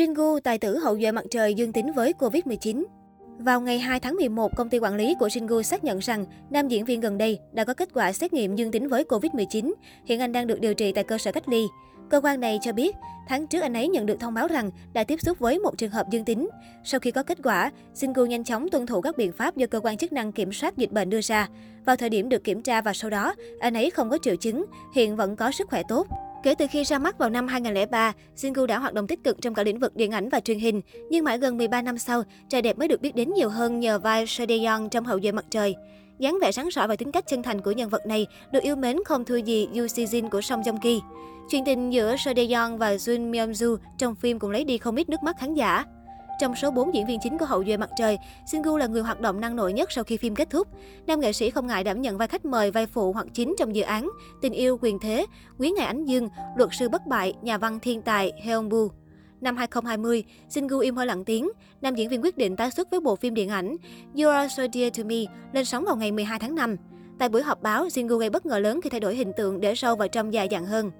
Jingu, tài tử hậu duệ mặt trời dương tính với Covid-19. Vào ngày 2 tháng 11, công ty quản lý của Jingu xác nhận rằng nam diễn viên gần đây đã có kết quả xét nghiệm dương tính với Covid-19. Hiện anh đang được điều trị tại cơ sở cách ly. Cơ quan này cho biết, tháng trước anh ấy nhận được thông báo rằng đã tiếp xúc với một trường hợp dương tính. Sau khi có kết quả, Jingu nhanh chóng tuân thủ các biện pháp do cơ quan chức năng kiểm soát dịch bệnh đưa ra. Vào thời điểm được kiểm tra và sau đó, anh ấy không có triệu chứng, hiện vẫn có sức khỏe tốt. Kể từ khi ra mắt vào năm 2003, Jingu đã hoạt động tích cực trong cả lĩnh vực điện ảnh và truyền hình. Nhưng mãi gần 13 năm sau, trai đẹp mới được biết đến nhiều hơn nhờ vai Seo trong Hậu duệ mặt trời. dáng vẻ sáng sỏi và tính cách chân thành của nhân vật này được yêu mến không thua gì Yoo Si Jin của Song Joong Ki. Chuyện tình giữa Seo và Jun Myung Joo trong phim cũng lấy đi không ít nước mắt khán giả. Trong số 4 diễn viên chính của Hậu duệ mặt trời, Shingu là người hoạt động năng nổi nhất sau khi phim kết thúc. Nam nghệ sĩ không ngại đảm nhận vai khách mời, vai phụ hoặc chính trong dự án Tình yêu, quyền thế, Quý ngày ánh dương, Luật sư bất bại, Nhà văn thiên tài Heonbu. Năm 2020, Shingu im hơi lặng tiếng, nam diễn viên quyết định tái xuất với bộ phim điện ảnh You Are So Dear To Me lên sóng vào ngày 12 tháng 5. Tại buổi họp báo, Shingu gây bất ngờ lớn khi thay đổi hình tượng để sâu vào trong dài dặn hơn.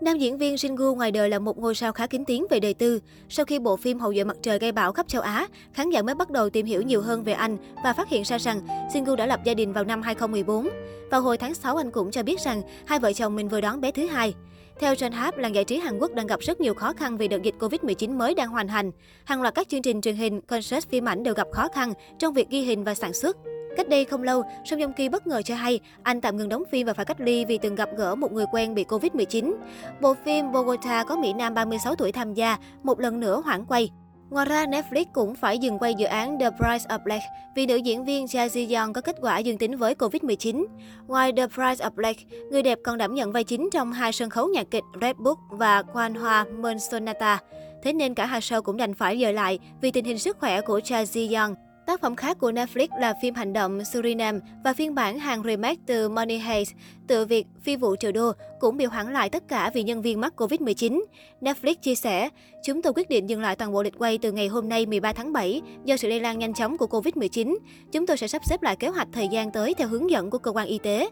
Nam diễn viên Jingu ngoài đời là một ngôi sao khá kín tiếng về đời tư. Sau khi bộ phim Hậu duệ mặt trời gây bão khắp châu Á, khán giả mới bắt đầu tìm hiểu nhiều hơn về anh và phát hiện ra rằng Jingu đã lập gia đình vào năm 2014. Vào hồi tháng 6 anh cũng cho biết rằng hai vợ chồng mình vừa đón bé thứ hai. Theo John Hap, làng giải trí Hàn Quốc đang gặp rất nhiều khó khăn vì đợt dịch Covid-19 mới đang hoành hành. Hàng loạt các chương trình truyền hình, concert, phim ảnh đều gặp khó khăn trong việc ghi hình và sản xuất. Cách đây không lâu, Song Joong Ki bất ngờ cho hay anh tạm ngừng đóng phim và phải cách ly vì từng gặp gỡ một người quen bị Covid-19. Bộ phim Bogota có Mỹ Nam 36 tuổi tham gia, một lần nữa hoãn quay. Ngoài ra, Netflix cũng phải dừng quay dự án The Price of Black vì nữ diễn viên Cha Ji Young có kết quả dương tính với Covid-19. Ngoài The Price of Black, người đẹp còn đảm nhận vai chính trong hai sân khấu nhạc kịch Red Book và Quan Hoa Moon Sonata. Thế nên cả hai show cũng đành phải dời lại vì tình hình sức khỏe của Cha Ji Young. Tác phẩm khác của Netflix là phim hành động Suriname và phiên bản hàng remake từ Money Heist, tự việc phi vụ triệu đô cũng bị hoãn lại tất cả vì nhân viên mắc Covid-19. Netflix chia sẻ, chúng tôi quyết định dừng lại toàn bộ lịch quay từ ngày hôm nay 13 tháng 7 do sự lây lan nhanh chóng của Covid-19. Chúng tôi sẽ sắp xếp lại kế hoạch thời gian tới theo hướng dẫn của cơ quan y tế.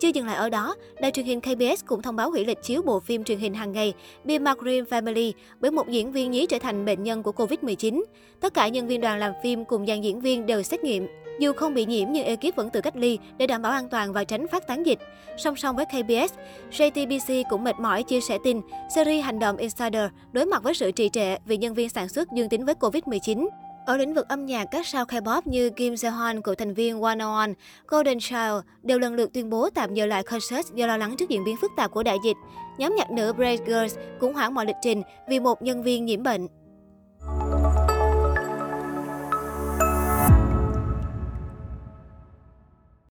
Chưa dừng lại ở đó, đài truyền hình KBS cũng thông báo hủy lịch chiếu bộ phim truyền hình hàng ngày Be My Green Family bởi một diễn viên nhí trở thành bệnh nhân của Covid-19. Tất cả nhân viên đoàn làm phim cùng dàn diễn viên đều xét nghiệm. Dù không bị nhiễm nhưng ekip vẫn tự cách ly để đảm bảo an toàn và tránh phát tán dịch. Song song với KBS, JTBC cũng mệt mỏi chia sẻ tin series Hành động Insider đối mặt với sự trì trệ vì nhân viên sản xuất dương tính với Covid-19. Ở lĩnh vực âm nhạc, các sao K-pop như Kim Sehon của thành viên One On, Golden Child đều lần lượt tuyên bố tạm dừng lại concert do lo lắng trước diễn biến phức tạp của đại dịch. Nhóm nhạc nữ Brave Girls cũng hoãn mọi lịch trình vì một nhân viên nhiễm bệnh.